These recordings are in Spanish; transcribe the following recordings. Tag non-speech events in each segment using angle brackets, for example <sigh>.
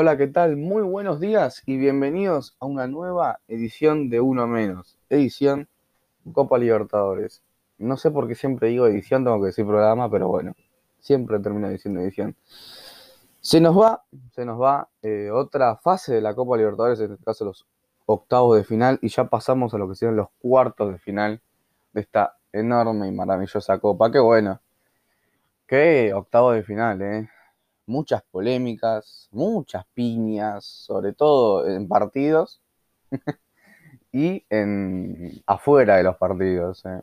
Hola, ¿qué tal? Muy buenos días y bienvenidos a una nueva edición de Uno Menos, edición Copa Libertadores. No sé por qué siempre digo edición, tengo que decir programa, pero bueno, siempre termino diciendo edición. Se nos va, se nos va eh, otra fase de la Copa Libertadores, en este caso los octavos de final, y ya pasamos a lo que serían los cuartos de final de esta enorme y maravillosa Copa. Qué bueno, qué octavo de final, ¿eh? Muchas polémicas, muchas piñas, sobre todo en partidos <laughs> y en afuera de los partidos. Eh.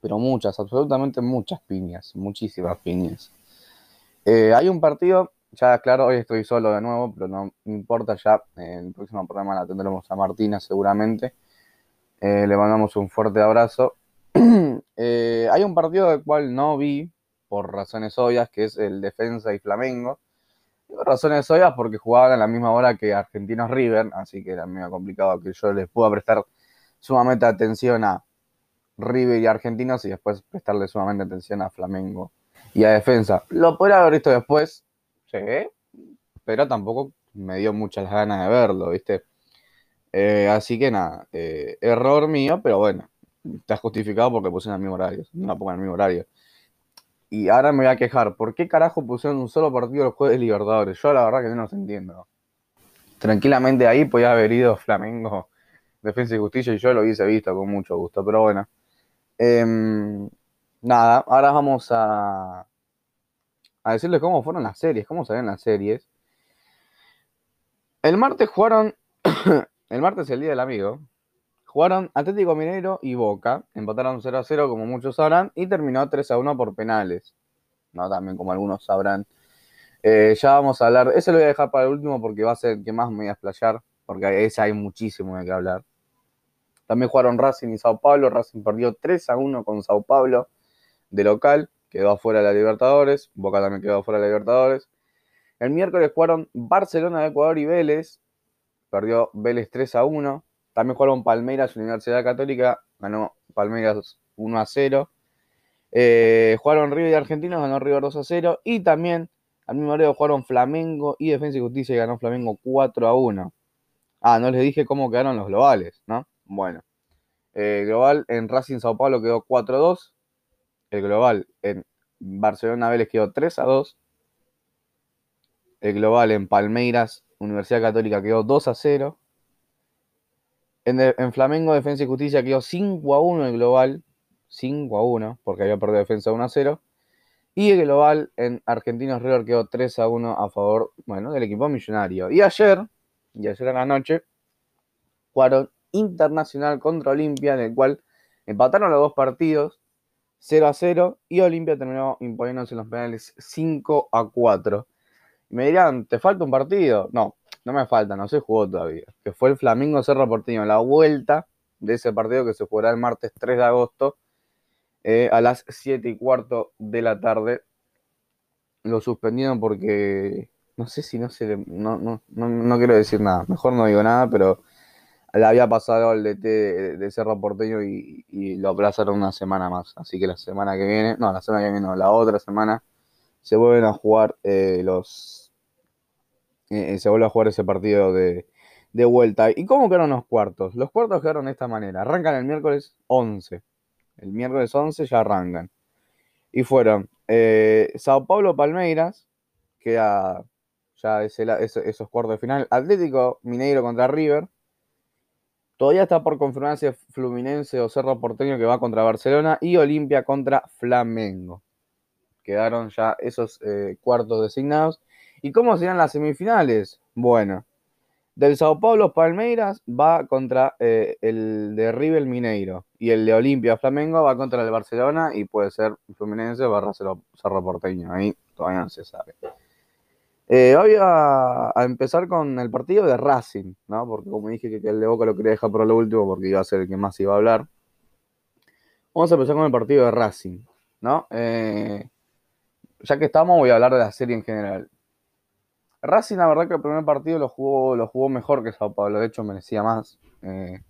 Pero muchas, absolutamente muchas piñas, muchísimas piñas. Eh, hay un partido, ya claro, hoy estoy solo de nuevo, pero no importa, ya en el próximo programa la tendremos a Martina seguramente. Eh, le mandamos un fuerte abrazo. <clears throat> hay un partido del cual no vi, por razones obvias, que es el Defensa y Flamengo. Por razones obvias porque jugaban a la misma hora que Argentinos River, así que era medio complicado que yo les pueda prestar sumamente atención a River y Argentinos y después prestarle sumamente atención a Flamengo y a Defensa. Lo podría haber visto después, sí, pero tampoco me dio muchas ganas de verlo, ¿viste? Eh, así que nada, eh, error mío, pero bueno, está justificado porque puse en el mismo horario, no la pongo en el mismo horario. Y ahora me voy a quejar. ¿Por qué carajo pusieron un solo partido los Juegos de Libertadores? Yo la verdad que no los entiendo. Tranquilamente ahí podía haber ido Flamengo, Defensa y Justicia y yo lo hubiese visto con mucho gusto. Pero bueno. Em, nada, ahora vamos a, a decirles cómo fueron las series, cómo ven las series. El martes jugaron, <coughs> el martes el día del amigo, Jugaron Atlético Mineiro y Boca, empataron 0 a 0 como muchos sabrán y terminó 3 a 1 por penales. No, también como algunos sabrán. Eh, ya vamos a hablar, ese lo voy a dejar para el último porque va a ser el que más me voy a explayar, porque ese hay muchísimo de qué hablar. También jugaron Racing y Sao Paulo, Racing perdió 3 a 1 con Sao Paulo de local, quedó afuera de la Libertadores, Boca también quedó afuera de la Libertadores. El miércoles jugaron Barcelona de Ecuador y Vélez, perdió Vélez 3 a 1. También jugaron Palmeiras, Universidad Católica, ganó Palmeiras 1 a 0. Eh, jugaron River y Argentinos, ganó River 2 a 0. Y también al mismo horario jugaron Flamengo y Defensa y Justicia y ganó Flamengo 4 a 1. Ah, no les dije cómo quedaron los globales, ¿no? Bueno. Eh, global en Racing Sao Paulo quedó 4 a 2. El global en Barcelona Vélez quedó 3 a 2. El global en Palmeiras Universidad Católica quedó 2 a 0. En, Flamengo, Defensa y Justicia quedó 5 a 1 el global. 5 a 1, porque había perdido defensa 1 a 0. Y el global en Argentinos River quedó 3 a 1 a favor, del equipo millonario. Y ayer, y ayer en la noche, jugaron Internacional contra Olimpia, en el cual empataron los dos partidos 0 a 0 y Olimpia terminó imponiéndose en los penales 5 a 4. Y me dirán, ¿te falta un partido? No, no me falta, no se jugó todavía, que fue el Flamingo Cerro Porteño, la vuelta de ese partido que se jugará el martes 3 de agosto eh, a las 7 y cuarto de la tarde. Lo suspendieron porque no sé si no se no, no, no, quiero decir nada, mejor no digo nada, pero le había pasado el DT de, Cerro Porteño y, lo aplazaron una semana más. Así que la semana que viene, no, la semana que viene, no, la otra semana, se vuelven a jugar eh, los eh, eh, se vuelve a jugar ese partido de, vuelta. ¿Y cómo quedaron los cuartos? Los cuartos quedaron de esta manera. Arrancan el miércoles 11. El miércoles 11 ya arrancan. Y fueron eh, Sao Paulo Palmeiras, queda ya esos cuartos de final. Atlético Mineiro contra River. Todavía está por confirmarse Fluminense o Cerro Porteño que va contra Barcelona. Y Olimpia contra Flamengo. Quedaron ya esos cuartos designados. ¿Y cómo serán las semifinales? Bueno, del Sao Paulo Palmeiras va contra eh, el de River Mineiro y el de Olimpia Flamengo va contra el Barcelona y puede ser Fluminense barra Cerro, Porteño. Ahí todavía no se sabe. Eh, voy a, empezar con el partido de Racing, ¿no? Porque como dije que, el de Boca lo quería dejar por lo último porque iba a ser el que más iba a hablar. Vamos a empezar con el partido de Racing, ¿no? Eh, ya que estamos, voy a hablar de la serie en general. Racing, la verdad que el primer partido lo jugó, lo jugó mejor que Sao Paulo, de hecho merecía más. Eh,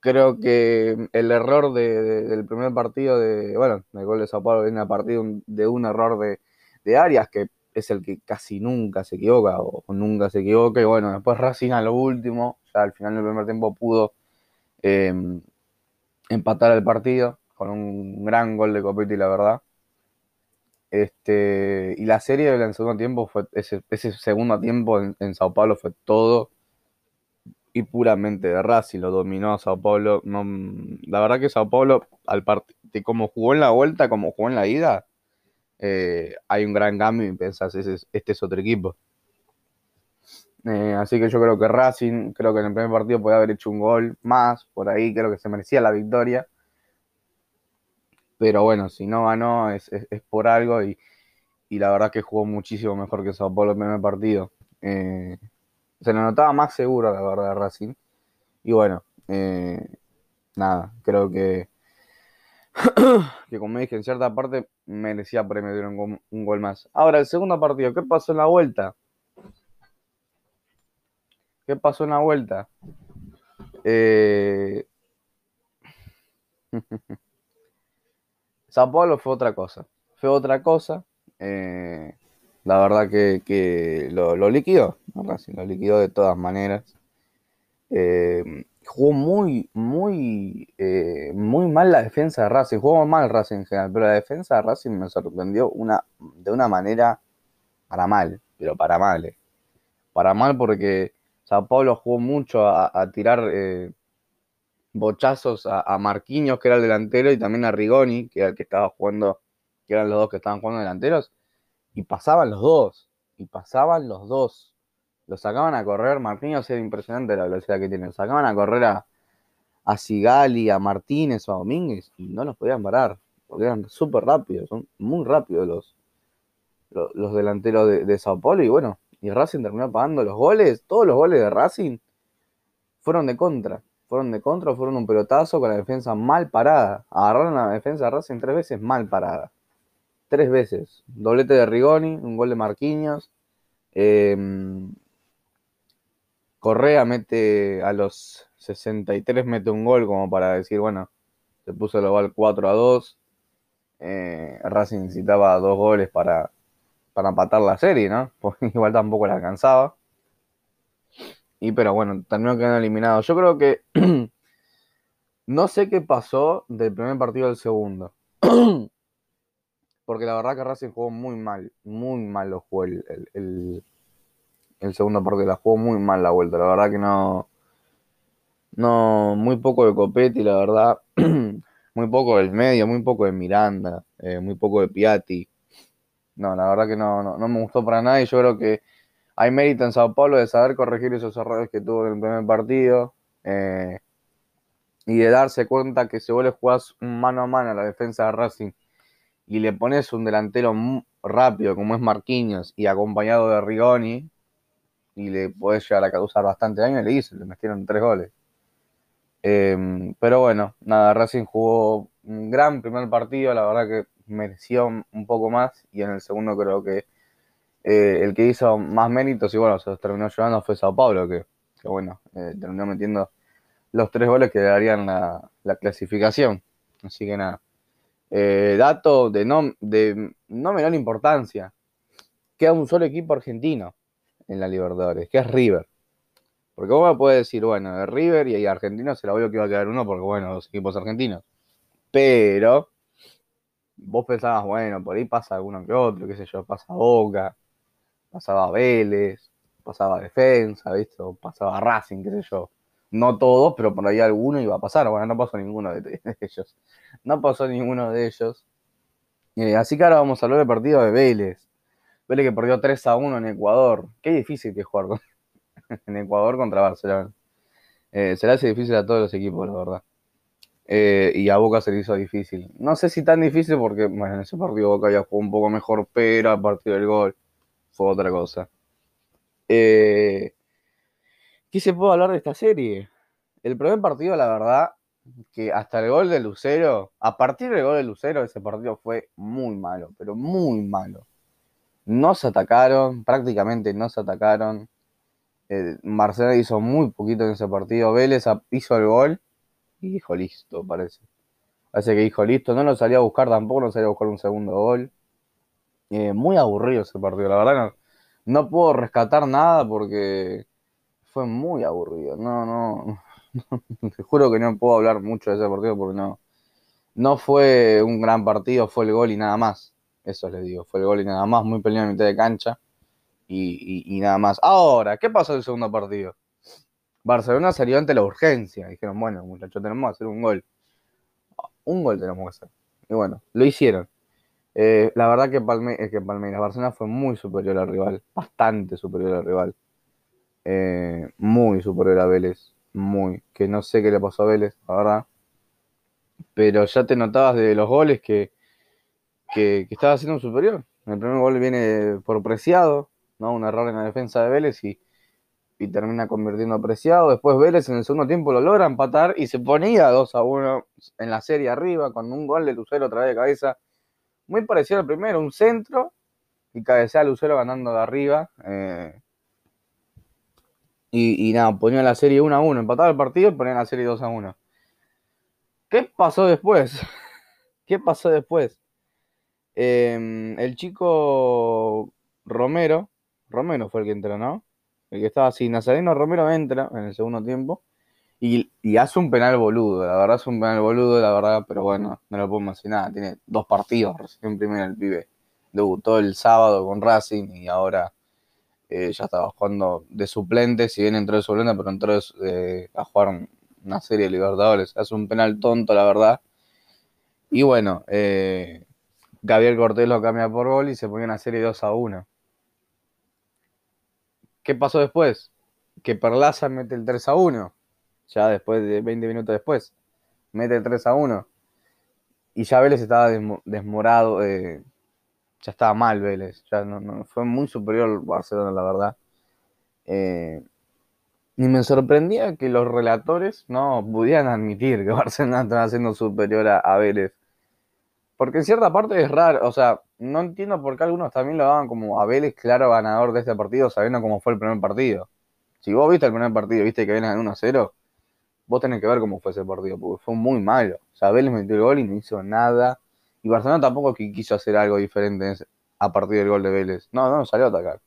creo que el error del primer partido de, bueno, el gol de Sao Paulo viene a partir de un error de, Arias, que es el que casi nunca se equivoca o, nunca se equivoca. Y bueno, después Racing a lo último, ya al final del primer tiempo pudo em, empatar el partido con un gran gol de Copetti, la verdad. Este, y la serie del segundo tiempo fue, ese, segundo tiempo en, Sao Paulo fue todo y puramente de Racing, lo dominó a Sao Paulo. No, la verdad que Sao Paulo, al de como jugó en la vuelta, como jugó en la ida, eh, hay un gran cambio y pensás, este es otro equipo. Eh, así que yo creo que Racing, creo que en el primer partido podía haber hecho un gol más, por ahí creo que se merecía la victoria. Pero bueno, si no ganó es, por algo y, la verdad que jugó muchísimo mejor que Sao Paulo el primer partido. Eh, se lo notaba más seguro, la verdad, Racing. Y bueno, nada, creo que <clears throat> que como dije, en cierta parte merecía premio de un, gol más. Ahora, el segundo partido, ¿qué pasó en la vuelta? ¿Qué pasó en la vuelta? Eh... <laughs> Sao Paulo fue otra cosa. Fue otra cosa. Eh, la verdad que, lo, lo liquidó. Lo liquidó de todas maneras. Eh, jugó muy, muy, eh, muy mal la defensa de Racing. Jugó mal Racing en general, pero la defensa de Racing me sorprendió una, de una manera para mal, pero para mal. Para mal porque Sao Paulo jugó mucho a, tirar bochazos a, Marquinhos, que era el delantero, y también a Rigoni, que era el que estaba jugando, que eran los dos que estaban jugando delanteros, y pasaban los dos, y pasaban los dos. Lo sacaban a correr, Marquinhos era impresionante la velocidad que tiene, lo sacaban a correr a, a Sigali, a Martínez o a Domínguez y no los podían parar, porque eran súper rápidos, son muy rápidos los, los, delanteros de, Sao Paulo y bueno, y Racing terminó pagando los goles, todos los goles de Racing fueron de contra, fueron de contra, fueron un pelotazo con la defensa mal parada, agarraron la defensa de Racing tres veces mal parada, tres veces, doblete de Rigoni, un gol de Marquinhos, eh, Correa mete a los 63, mete un gol como para decir, bueno, se puso el gol 4 a 2. Eh, Racing necesitaba dos goles para, para empatar la serie, ¿no? <laughs> Porque igual tampoco la alcanzaba. Y pero bueno, terminó quedando eliminado. Yo creo que <clears throat> no sé qué pasó del primer partido al segundo. <clears throat> Porque la verdad que Racing jugó muy mal, muy mal lo jugó el el segundo partido. La jugó muy mal la vuelta, la verdad que no. No, muy poco de Copetti, la verdad. <clears throat> muy poco del medio, muy poco de Miranda, eh, muy poco de Piatti. No, la verdad que no, no, me gustó para nada y yo creo que hay mérito en Sao Paulo de saber corregir esos errores que tuvo en el primer partido eh, y de darse cuenta que si vos le jugás mano a mano a la defensa de Racing y le pones un delantero rápido como es Marquinhos y acompañado de Rigoni, y le puede llegar a causar bastante daño. Le hizo, le metieron tres goles. Em, pero bueno, nada, Racing jugó un gran primer partido, la verdad que mereció un poco más y en el segundo creo que eh, el que hizo más méritos y bueno, se los terminó llevando fue Sao Paulo, que, bueno, eh, terminó metiendo los tres goles que darían la, clasificación. Así que nada. Eh, dato de no, de no menor importancia. Queda un solo equipo argentino en la Libertadores, que es River. Porque me puedes decir, bueno, de River y Argentino se la obvio que iba a quedar uno porque, bueno, los equipos argentinos. Pero vos pensabas, bueno, por ahí pasa alguno que otro, qué sé yo, pasa Boca, pasaba Vélez, pasaba Defensa, ¿viste? Pasaba Racing, qué sé yo. No todos, pero por ahí alguno iba a pasar. Bueno, no pasó ninguno de, <laughs> ellos. No pasó ninguno de ellos. Eh, así que ahora vamos a hablar del partido de Vélez. Vele que perdió 3 a 1 en Ecuador. Qué difícil que jugar <laughs> en Ecuador contra Barcelona. Eh, se le hace difícil a todos los equipos, la verdad. Eh, y a Boca se le hizo difícil. No sé si tan difícil porque bueno, en ese partido Boca ya jugó un poco mejor, pero a partir del gol fue otra cosa. Eh, ¿Qué se puede hablar de esta serie? El primer partido, la verdad, que hasta el gol de Lucero, a partir del gol de Lucero, ese partido fue muy malo, pero muy malo no se atacaron, prácticamente no se atacaron. Eh, Marcelo hizo muy poquito en ese partido. Vélez hizo el gol y dijo listo, parece. Parece que dijo listo. No lo salía a buscar tampoco, no salía a buscar un segundo gol. Eh, muy aburrido ese partido, la verdad no, puedo rescatar nada porque fue muy aburrido. No, no, <laughs> te juro que no puedo hablar mucho de ese partido porque no, no fue un gran partido, fue el gol y nada más. Eso les digo, fue el gol y nada más, muy peleado en mitad de cancha y, nada más. Ahora, ¿qué pasó en el segundo partido? Barcelona salió ante la urgencia. Dijeron, bueno, muchachos, tenemos que hacer un gol. Un gol tenemos que hacer. Y bueno, lo hicieron. Eh, la verdad que, Palme que Palmeiras, Barcelona fue muy superior al rival, bastante superior al rival. Eh, muy superior a Vélez, muy. Que no sé qué le pasó a Vélez, la verdad. Pero ya te notabas de los goles que, que, que estaba siendo superior. El primer gol viene por preciado, ¿no? Un error en la defensa de Vélez y, termina convirtiendo a Preciado. Después Vélez en el segundo tiempo lo logra empatar y se ponía 2 a 1 en la serie arriba con un gol de Lucero otra vez de cabeza. Muy parecido al primero, un centro y cabecea a Lucero ganando de arriba. Eh, y, nada, ponía la serie 1 a 1, empataba el partido y ponía la serie 2 a 1. ¿Qué pasó después? <laughs> ¿Qué pasó después? Em, el chico Romero, Romero fue el que entró, ¿no? El que estaba así, Nazareno Romero entra en el segundo tiempo y, hace un penal boludo, la verdad es un penal boludo, la verdad, pero bueno, no lo puedo imaginar, tiene dos partidos recién primero el pibe, debutó el sábado con Racing y ahora eh, ya estaba jugando de suplente, si bien entró de suplente, pero entró eh, a jugar una serie de Libertadores, hace un penal tonto, la verdad, y bueno, eh, Gabriel Cortés lo cambia por gol y se pone una serie 2 a 1. ¿Qué pasó después? Que Perlaza mete el 3 a 1. Ya después de 20 minutos después. Mete el 3 a 1. Y ya Vélez estaba desmorado. Eh, ya estaba mal Vélez. Ya no, fue muy superior Barcelona, la verdad. Eh, y me sorprendía que los relatores no pudieran admitir que <laughs> Barcelona estaba siendo superior a Vélez. Porque en cierta parte es raro, o sea, no entiendo por qué algunos también lo daban como a Vélez claro ganador de este partido, sabiendo cómo fue el primer partido. Si vos viste el primer partido, viste que vienen en 1 a 0, vos tenés que ver cómo fue ese partido, porque fue muy malo. O sea, Vélez metió el gol y no hizo nada. Y Barcelona tampoco quiso hacer algo diferente a partir del gol de Vélez. No, no, salió a atacar.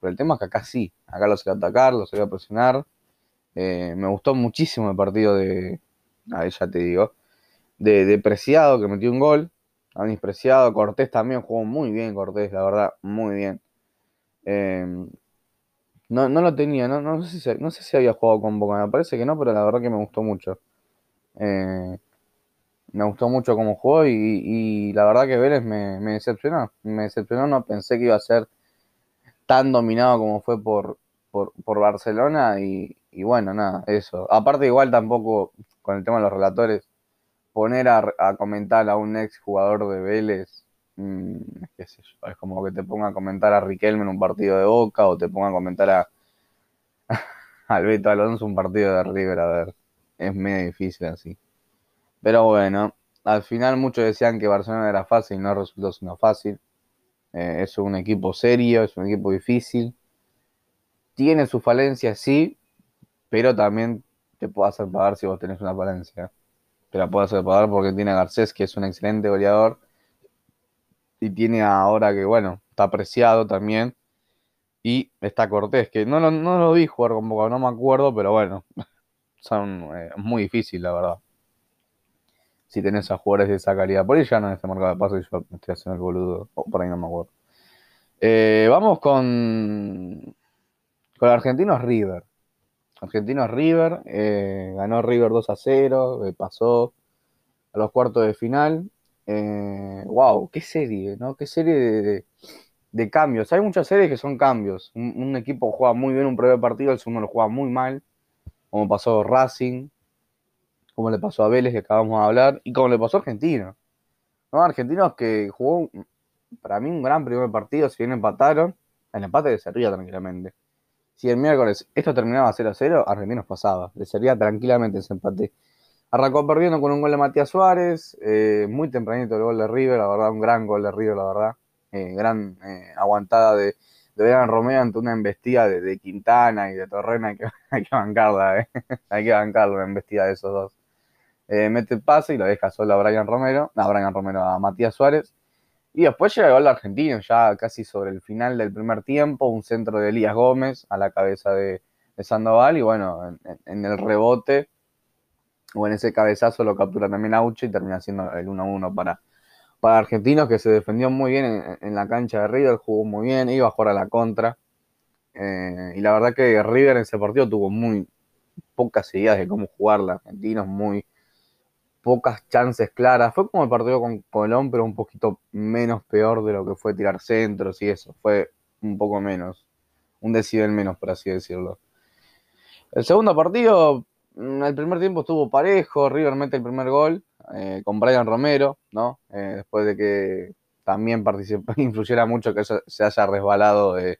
Pero el tema es que acá sí, acá lo salió a atacar, lo salió a presionar. Eh, me gustó muchísimo el partido de. Ahí ya te digo de, Preciado, que metió un gol. A Preciado, Cortés también jugó muy bien, Cortés, la verdad, muy bien. Em, no, no lo tenía, no, no, sé si, no sé si había jugado con Boca, me parece que no, pero la verdad que me gustó mucho. Eh, me gustó mucho cómo jugó y, la verdad que Vélez me, decepcionó. Me decepcionó, no pensé que iba a ser tan dominado como fue por, por, Barcelona y, y, bueno, nada, eso. Aparte igual tampoco con el tema de los relatores, poner a, comentar a un ex jugador de Vélez, mm, es como que te ponga a comentar a Riquelme en un partido de Boca o te ponga a comentar a <laughs> al Beto Alonso un partido de River, a ver, es medio difícil así. Pero bueno, al final muchos decían que Barcelona era fácil, no resultó sino fácil. Eh, es un equipo serio, es un equipo difícil. Tiene sus falencias, sí, pero también te puede hacer pagar si vos tenés una falencia te la puedo hacer pagar porque tiene a Garcés, que es un excelente goleador. Y tiene ahora que, bueno, está apreciado también. Y está Cortés, que no, no, lo vi jugar con Boca, no me acuerdo, pero bueno, <laughs> son eh, muy difícil, la verdad. Si tenés a jugadores de esa calidad. Por ahí ya no está marcado de paso y yo estoy haciendo el boludo. O por ahí no me acuerdo. Eh, vamos con, con Argentinos River. Argentinos River, eh, ganó River 2 a 0, eh, pasó a los cuartos de final. Wow, eh, qué serie, ¿no? Qué serie de, cambios. Hay muchas series que son cambios. Un, equipo juega muy bien un primer partido, el segundo lo juega muy mal, como pasó Racing, como le pasó a Vélez, que acabamos de hablar, y como le pasó a Argentino. ¿no? Argentinos que jugó, para mí, un gran primer partido, si bien empataron, el empate le servía tranquilamente. Si el miércoles esto terminaba 0 a 0, Argentinos pasaba. Le sería tranquilamente ese empate. Arrancó perdiendo con un gol de Matías Suárez. Eh, muy tempranito el gol de River, la verdad, un gran gol de River, la verdad. Eh, gran eh, aguantada de, de Romeo ante una embestida de, Quintana y de Torrena. Hay que, <laughs> hay que bancarla, <laughs> hay que bancarla una embestida de esos dos. mete el pase y lo deja solo a Brian Romero. A Brian Romero, a Matías Suárez. Y después llega el gol Argentino, ya casi sobre el final del primer tiempo, un centro de Elías Gómez a la cabeza de, Sandoval, y bueno, en, el rebote o en ese cabezazo lo captura también Aucho y termina siendo el 1-1 para, para Argentinos, que se defendió muy bien en, la cancha de River, jugó muy bien, iba a jugar a la contra. Eh, y la verdad que River en ese partido tuvo muy pocas ideas de cómo jugar, la Argentinos muy pocas chances claras. Fue como el partido con Colón, pero un poquito menos peor de lo que fue tirar centros y eso. Fue un poco menos. Un decibel menos, por así decirlo. El segundo partido, el primer tiempo estuvo parejo. River mete el primer gol eh, con Brian Romero, ¿no? Eh, después de que también <laughs> influyera mucho que se haya resbalado de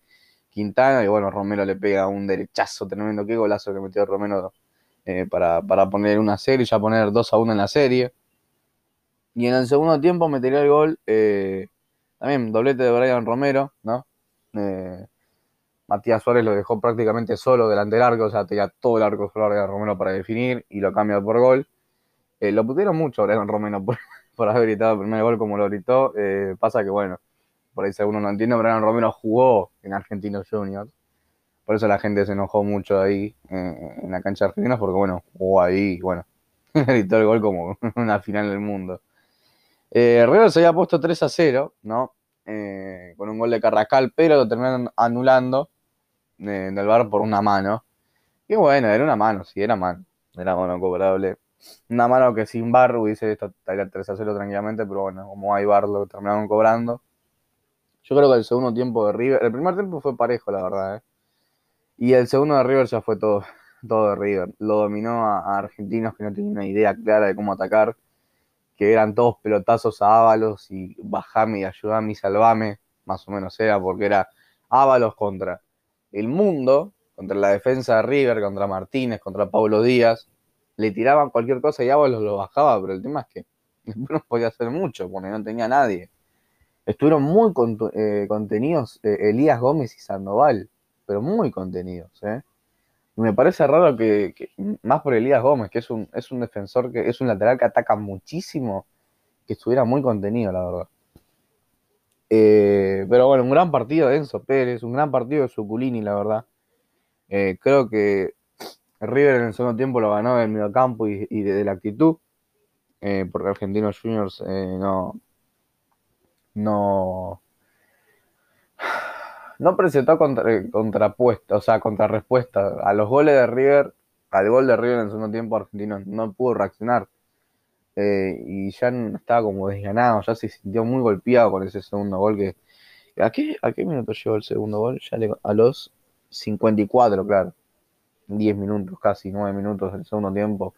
Quintana. Y bueno, Romero le pega un derechazo tremendo. Qué golazo que metió Romero eh, para, poner una serie, ya poner 2 a 1 en la serie. Y en el segundo tiempo metería el gol, eh, también doblete de Brian Romero, ¿no? Eh, Matías Suárez lo dejó prácticamente solo delante del arco, o sea, tenía todo el arco solo de Romero para definir y lo cambia por gol. lo pudieron mucho Brian Romero <laughs> por, haber gritado el primer gol como lo gritó. pasa que, bueno, por ahí según no entiende, Brian Romero jugó en Argentinos Juniors por eso la gente se enojó mucho ahí eh, en la cancha argentina, porque bueno, jugó ahí, bueno, <laughs> gritó el gol como <laughs> una final del mundo. Eh, River se había puesto 3 a 0, ¿no? Eh, con un gol de Carrascal, pero lo terminaron anulando eh, en el bar por una mano. Y bueno, era una mano, sí, era mano. Era mano cobrable. Una mano que sin bar hubiese estaría 3 a 0 tranquilamente, pero bueno, como hay bar lo terminaron cobrando. Yo creo que el segundo tiempo de River, el primer tiempo fue parejo, la verdad, ¿eh? Y el segundo de River ya fue todo, <laughs> todo de River. Lo dominó a, argentinos que no tenían una idea clara de cómo atacar, que eran todos pelotazos a Ábalos y bajame y ayudame y salvame, más o menos era, porque era Ábalos contra el mundo, contra la defensa de River, contra Martínez, contra Pablo Díaz. Le tiraban cualquier cosa y Ábalos lo bajaba, pero el tema es que <laughs> no podía hacer mucho porque no tenía nadie. Estuvieron muy eh, contenidos eh, Elías Gómez y Sandoval pero muy contenidos. ¿eh? Y me parece raro que, más por Elías Gómez, que es un, es un defensor, que es un lateral que ataca muchísimo, que estuviera muy contenido, la verdad. Eh, pero bueno, un gran partido de Enzo Pérez, un gran partido de Suculini, la verdad. Eh, creo que River en el segundo tiempo lo ganó del mediocampo y, y de, la actitud, eh, porque Argentinos Juniors no, no, no presentó contra, contrapuesta, o sea, contrarrespuesta. A los goles de River, al gol de River en el segundo tiempo argentino no pudo reaccionar. Eh, y ya estaba como desganado, ya se sintió muy golpeado con ese segundo gol que... ¿A qué, a qué minuto llegó el segundo gol? Ya a los 54, claro. 10 minutos, casi 9 minutos del segundo tiempo.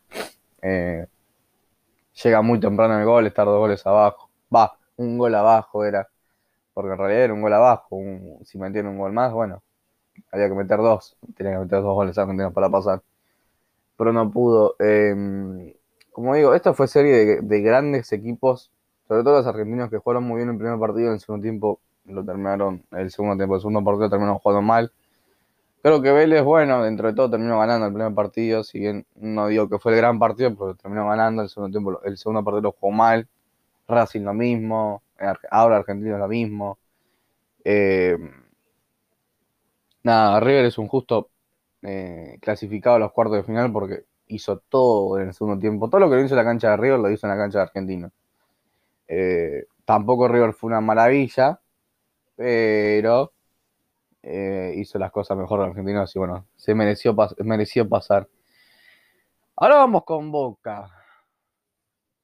Eh, llega muy temprano el gol, estar dos goles abajo. Va, un gol abajo era porque en realidad era un gol abajo. si metían un gol más, bueno, había que meter dos. Tenía que meter dos goles argentinos para pasar. Pero no pudo. Em, como digo, esta fue serie de, grandes equipos, sobre todo los argentinos que jugaron muy bien en el primer partido, en el segundo tiempo lo terminaron, el segundo tiempo, el segundo partido terminaron jugando mal. Creo que Vélez, bueno, dentro de todo terminó ganando el primer partido, si bien no digo que fue el gran partido, pero terminó ganando el segundo tiempo, el segundo partido lo jugó mal. Racing lo mismo, ahora Argentina es lo mismo. Eh, nada, River es un justo eh, clasificado a los cuartos de final porque hizo todo en el segundo tiempo. Todo lo que hizo en la cancha de River lo hizo en la cancha de Argentina. Eh, tampoco River fue una maravilla, pero hizo las cosas mejor de Argentina y bueno, se mereció, mereció pasar. Ahora vamos con Boca.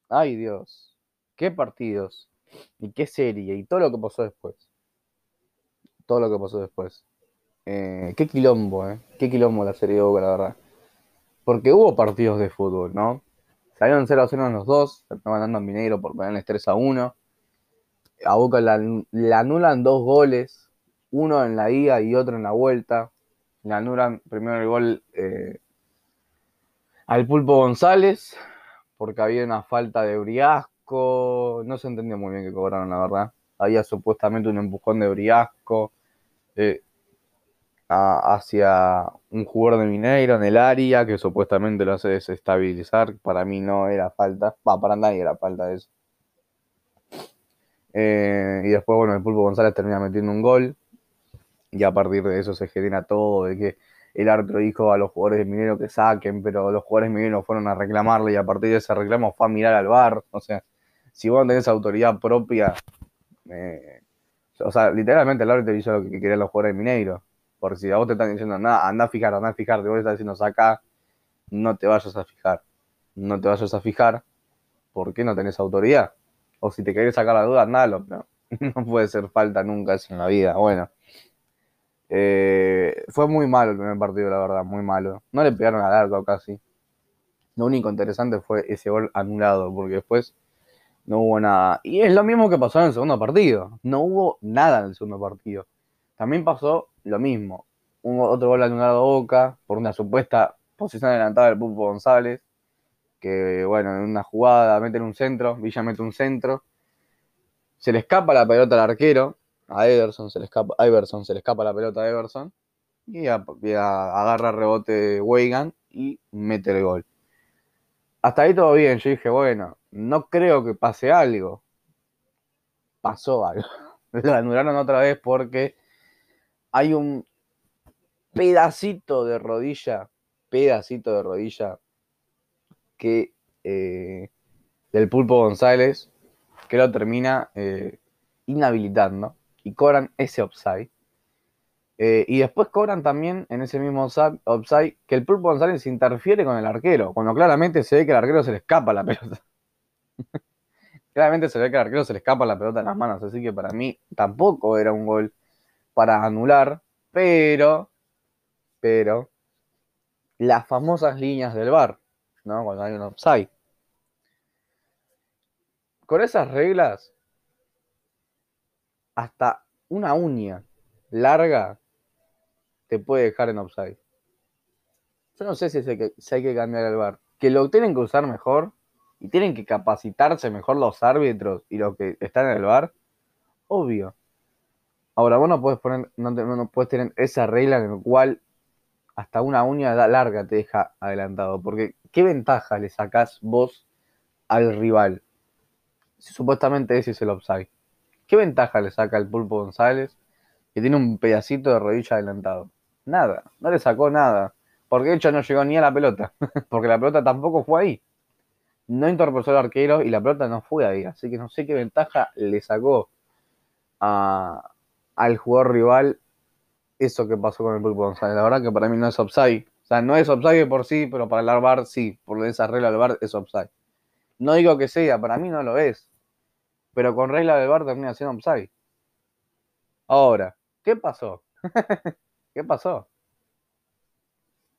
Ay Dios, qué partidos y qué serie y todo lo que pasó después. Todo lo que pasó después. Eh, qué quilombo, ¿eh? Qué quilombo la serie de Boca, la verdad. Porque hubo partidos de fútbol, ¿no? Salieron 0 a 0 en los dos, estaban dando a Mineiro por ponerles 3 a 1. A Boca la, anulan dos goles, uno en la ida y otro en la vuelta. Le anulan primero el gol eh, al Pulpo González, porque había una falta de Briasco no se entendió muy bien que cobraron, la verdad. Había supuestamente un empujón de Briasco eh, hacia un jugador de Mineiro en el área que supuestamente lo hace desestabilizar. Para mí no era falta. para nadie era falta eso. Eh, y después, bueno, el Pulpo González termina metiendo un gol. Y a partir de eso se genera todo, de que el árbitro dijo a los jugadores de Minero que saquen, pero los jugadores de Minero fueron a reclamarle y a partir de ese reclamo fue a mirar al bar. O sea, si vos no tenés autoridad propia, eh, o sea, literalmente el árbitro hizo lo que querían los jugadores de Mineiro. Porque si a vos te están diciendo, nada, anda a fijar, anda a fijar, te vos estás diciendo, saca, no te vayas a fijar. No te vayas a fijar porque no tenés autoridad. O si te querés sacar la duda, andalo, pero <laughs> no puede ser falta nunca eso en la vida. Bueno. Eh, fue muy malo el primer partido, la verdad, muy malo. No le pegaron al arco casi. Lo único interesante fue ese gol anulado, porque después no hubo nada. Y es lo mismo que pasó en el segundo partido. No hubo nada en el segundo partido. También pasó lo mismo. Un, otro gol anulado a Boca por una supuesta posición adelantada del Pulpo González. Que, bueno, en una jugada meten un centro, Villa mete un centro. Se le escapa la pelota al arquero a Everson se le escapa, a Everson se le escapa la pelota a Everson y, agarra rebote Weigan y mete el gol. Hasta ahí todo bien, yo dije, bueno, no creo que pase algo. Pasó algo. <laughs> Lo anularon otra vez porque hay un pedacito de rodilla, pedacito de rodilla que eh, del pulpo González que lo termina eh, inhabilitando y cobran ese upside. Eh, y después cobran también en ese mismo upside que el Pulpo González interfiere con el arquero, cuando claramente se ve que el arquero se le escapa la pelota. <laughs> claramente se ve que el arquero se le escapa la pelota en las manos, así que para mí tampoco era un gol para anular, pero, pero, las famosas líneas del bar, ¿no? Cuando hay un upside. Con esas reglas, hasta una uña larga te puede dejar en offside. Yo no sé si, que, hay que cambiar el bar. Que lo tienen que usar mejor y tienen que capacitarse mejor los árbitros y los que están en el bar. Obvio. Ahora, vos no puedes poner, no, no puedes tener esa regla en la cual hasta una uña larga te deja adelantado. Porque, ¿qué ventaja le sacás vos al rival? Si supuestamente ese es el offside. ¿Qué ventaja le saca el Pulpo González que tiene un pedacito de rodilla adelantado? Nada, no le sacó nada. Porque de hecho no llegó ni a la pelota. <laughs> porque la pelota tampoco fue ahí. No interpretó el arquero y la pelota no fue ahí. Así que no sé qué ventaja le sacó al jugador rival eso que pasó con el Pulpo González. La verdad que para mí no es offside. O sea, no es offside por sí, pero para el VAR sí. Por esa regla del VAR es offside. No digo que sea, para mí no lo es pero con regla del bar termina siendo upside. Ahora, ¿qué pasó? <laughs> ¿Qué pasó?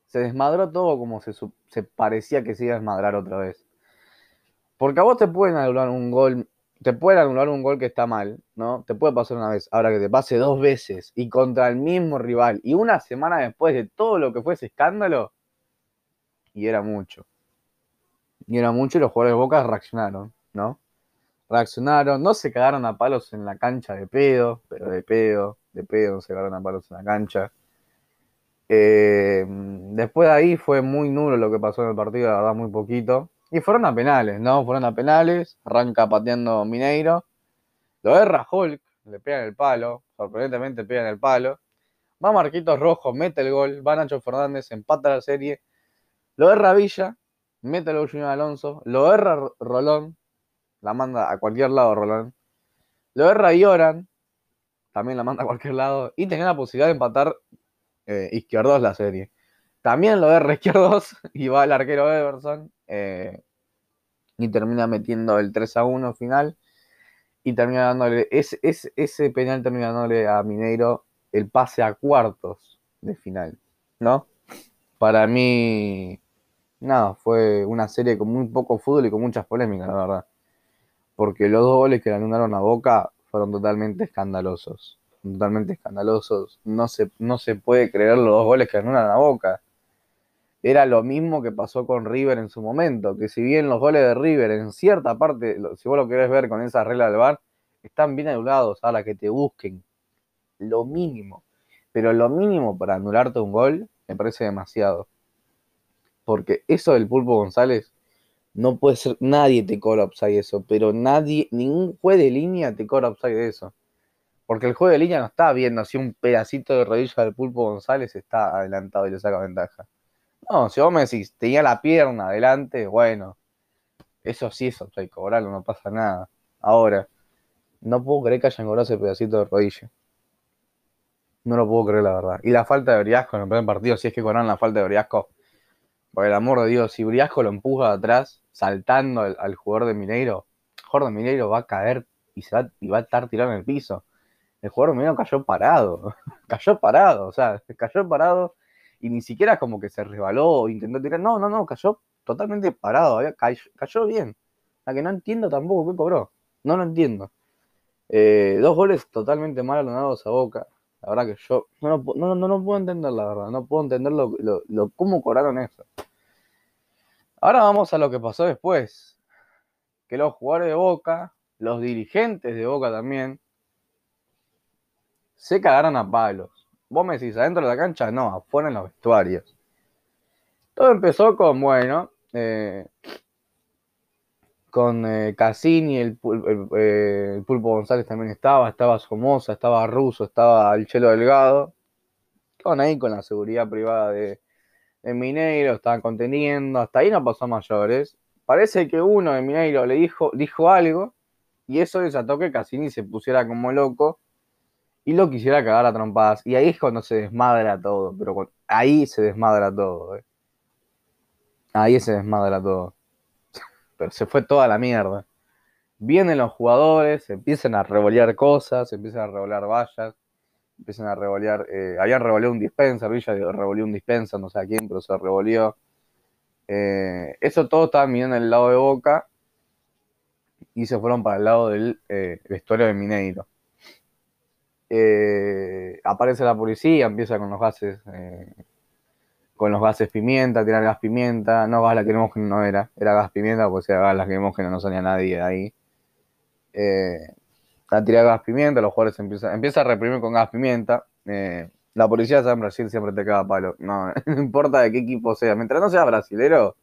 Se desmadró todo como se, se, parecía que se iba a desmadrar otra vez. Porque a vos te pueden anular un gol, te pueden anular un gol que está mal, ¿no? Te puede pasar una vez. Ahora que te pase dos veces y contra el mismo rival y una semana después de todo lo que fue ese escándalo, y era mucho. Y era mucho y los jugadores de Boca reaccionaron, ¿no? reaccionaron, no se cagaron a palos en la cancha de pedo, pero de pedo, de pedo, se cagaron a palos en la cancha. Eh, después de ahí fue muy nulo lo que pasó en el partido, la verdad, muy poquito. Y fueron a penales, ¿no? Fueron a penales, arranca pateando Mineiro. Lo erra Hulk, le pegan el palo, sorprendentemente pegan el palo. Va Marquitos Rojo, mete el gol, va Nacho Fernández, empata la serie. Lo erra Villa, mete el gol Junior Alonso, lo erra Rolón, la manda a cualquier lado, Roland. Lo erra Oran, también la manda a cualquier lado. Y tenía la posibilidad de empatar eh, izquierdos la serie. También lo erra izquierdos <laughs> y va el arquero Everson. Eh, y termina metiendo el 3 a 1 final. Y termina dándole. Ese, ese, ese penal termina dándole a Mineiro el pase a cuartos de final. ¿No? Para mí. Nada, fue una serie con muy poco fútbol y con muchas polémicas, la verdad porque los dos goles que le anularon a Boca fueron totalmente escandalosos. Totalmente escandalosos. No se, no se puede creer los dos goles que anulan a Boca. Era lo mismo que pasó con River en su momento, que si bien los goles de River en cierta parte, si vos lo querés ver con esa regla del VAR, están bien anulados a la que te busquen. Lo mínimo. Pero lo mínimo para anularte un gol me parece demasiado. Porque eso del Pulpo González No puede ser, nadie te cobra upside eso, pero nadie, ningún juez de línea te cobra upside de eso. Porque el juez de línea no está viendo si un pedacito de rodilla del pulpo González está adelantado y le saca ventaja. No, si vos me decís, tenía la pierna adelante, bueno, eso sí es upside cobrarlo, no pasa nada. Ahora, no puedo creer que hayan cobrado ese pedacito de rodilla. No lo puedo creer, la verdad. Y la falta de Briasco en el primer partido, si es que cobraron la falta de Briasco, por el amor de Dios, si Briasco lo empuja de atrás, saltando al, jugador de Mineiro, el de Mineiro va a caer y, va, y va a estar tirado en el piso. El jugador de Mineiro cayó parado, <laughs> cayó parado, o sea, cayó parado y ni siquiera como que se resbaló intentó tirar. No, no, no, cayó totalmente parado, cayó, bien. La que no entiendo tampoco qué cobró. No lo entiendo. Eh, dos goles totalmente mal anotados a Boca. La verdad que yo no, no, no, puedo entender, la verdad. No puedo entender lo, lo, cómo cobraron eso. Ahora vamos a lo que pasó después. Que los jugadores de Boca, los dirigentes de Boca también, se cagaron a palos. Vos me decís, adentro de la cancha, no, afuera en los vestuarios. Todo empezó con, bueno, eh, con eh, Cassini, el, eh, el, Pulpo González también estaba, estaba Somoza, estaba Russo, estaba el Chelo Delgado, estaban ahí con la seguridad privada de, Mineiro, estaban conteniendo, hasta ahí no pasó mayores. Parece que uno de Mineiro le dijo, dijo algo y eso desató que Cassini se pusiera como loco y lo quisiera cagar a trompadas. Y ahí es cuando se desmadra todo, pero ahí se desmadra todo. Ahí se desmadra todo <laughs> se fue toda la mierda. Vienen los jugadores, empiezan a revolear cosas, empiezan a revolear vallas, empiezan a revolear. Eh, habían revoleado un dispenser, Villa revolvió un dispenser, no sé a quién, pero se revolvió. Eh, eso todo estaba mirando el lado de Boca y se fueron para el lado del eh, vestuario de Mineiro. Aparece la policía, empieza con los gases con los gases pimienta, tirar gas pimienta, no gas lacrimógeno no era, era gas pimienta, porque si era gas lacrimógeno no salía nadie de ahí. Eh, a gas pimienta, los jugadores empiezan, empieza a reprimir con gas pimienta. Eh, la policía de San Brasil siempre te caga a palo. No, <laughs> no importa de qué equipo sea. Mientras no sea brasilero,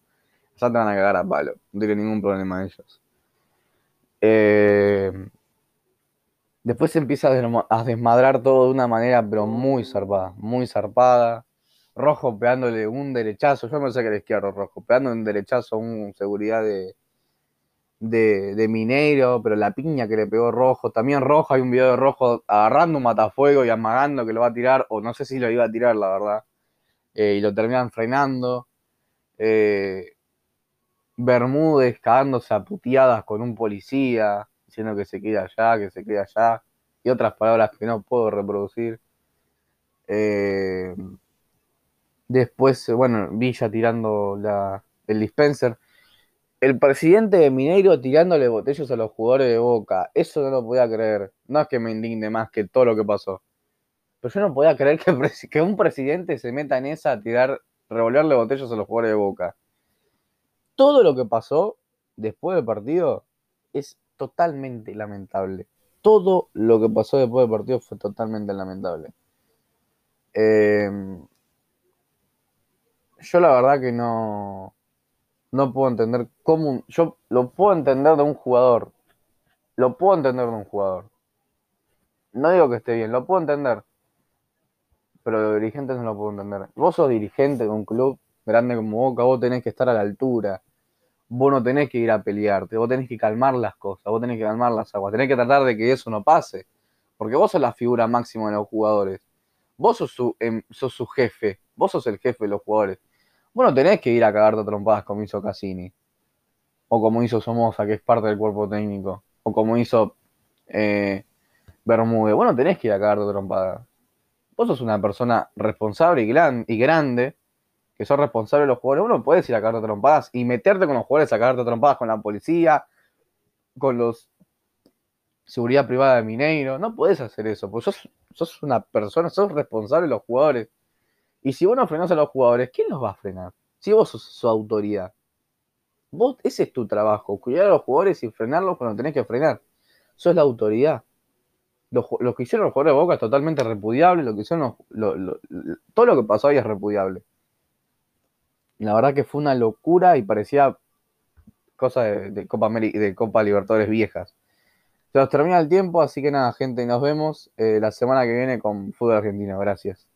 ya te van a cagar a palo. No tiene ningún problema ellos. Eh, después se empieza a desmadrar todo de una manera, pero muy zarpada. Muy zarpada. Rojo pegándole un derechazo, yo me sé que era izquierdo Rojo, pegando un derechazo a un seguridad de, de, Mineiro, pero la piña que le pegó Rojo, también Rojo, hay un video de Rojo agarrando un matafuego y amagando que lo va a tirar, o no sé si lo iba a tirar, la verdad, eh, y lo terminan frenando. Eh, Bermúdez cagándose a puteadas con un policía, diciendo que se queda allá, que se queda allá, y otras palabras que no puedo reproducir. Eh, Después, bueno, Villa tirando el dispenser. El presidente de Mineiro tirándole botellos a los jugadores de Boca. Eso no lo podía creer. No es que me indigne más que todo lo que pasó. Pero yo no podía creer que, que un presidente se meta en esa a tirar, revolverle botellos a los jugadores de Boca. Todo lo que pasó después del partido es totalmente lamentable. Todo lo que pasó después del partido fue totalmente lamentable. Eh, yo la verdad que no, no puedo entender cómo. Yo lo puedo entender de un jugador. Lo puedo entender de un jugador. No digo que esté bien, lo puedo entender. Pero de dirigentes no lo puedo entender. Vos sos dirigente de un club grande como Boca, vos tenés que estar a la altura. Vos no tenés que ir a pelearte, vos tenés que calmar las cosas, vos tenés que calmar las aguas, tenés que tratar de que eso no pase. Porque vos sos la figura máxima de los jugadores. Vos sos su, em, sos su jefe, vos sos el jefe de los jugadores. Bueno, tenés que ir a cagarte trompadas como hizo Cassini. O como hizo Somoza, que es parte del cuerpo técnico. O como hizo eh, Bermúdez. Bueno, tenés que ir a cagarte trompadas. Vos sos una persona responsable y, gran, y grande, que sos responsable de los jugadores. Bueno, puedes ir a cagarte trompadas y meterte con los jugadores a cagarte trompadas con la policía, con los seguridad privada de Mineiro. No puedes hacer eso, porque sos, sos una persona, sos responsable de los jugadores. Y si vos no frenás a los jugadores, ¿quién los va a frenar? Si vos sos su autoridad. Vos, ese es tu trabajo, cuidar a los jugadores y frenarlos cuando tenés que frenar. Eso es la autoridad. Lo, que hicieron los jugadores de Boca es totalmente repudiable, lo que hicieron todo lo que pasó ahí es repudiable. La verdad que fue una locura y parecía cosas de, Copa de Copa Libertadores viejas. Se nos termina el tiempo, así que nada, gente, nos vemos eh, la semana que viene con Fútbol Argentino. Gracias.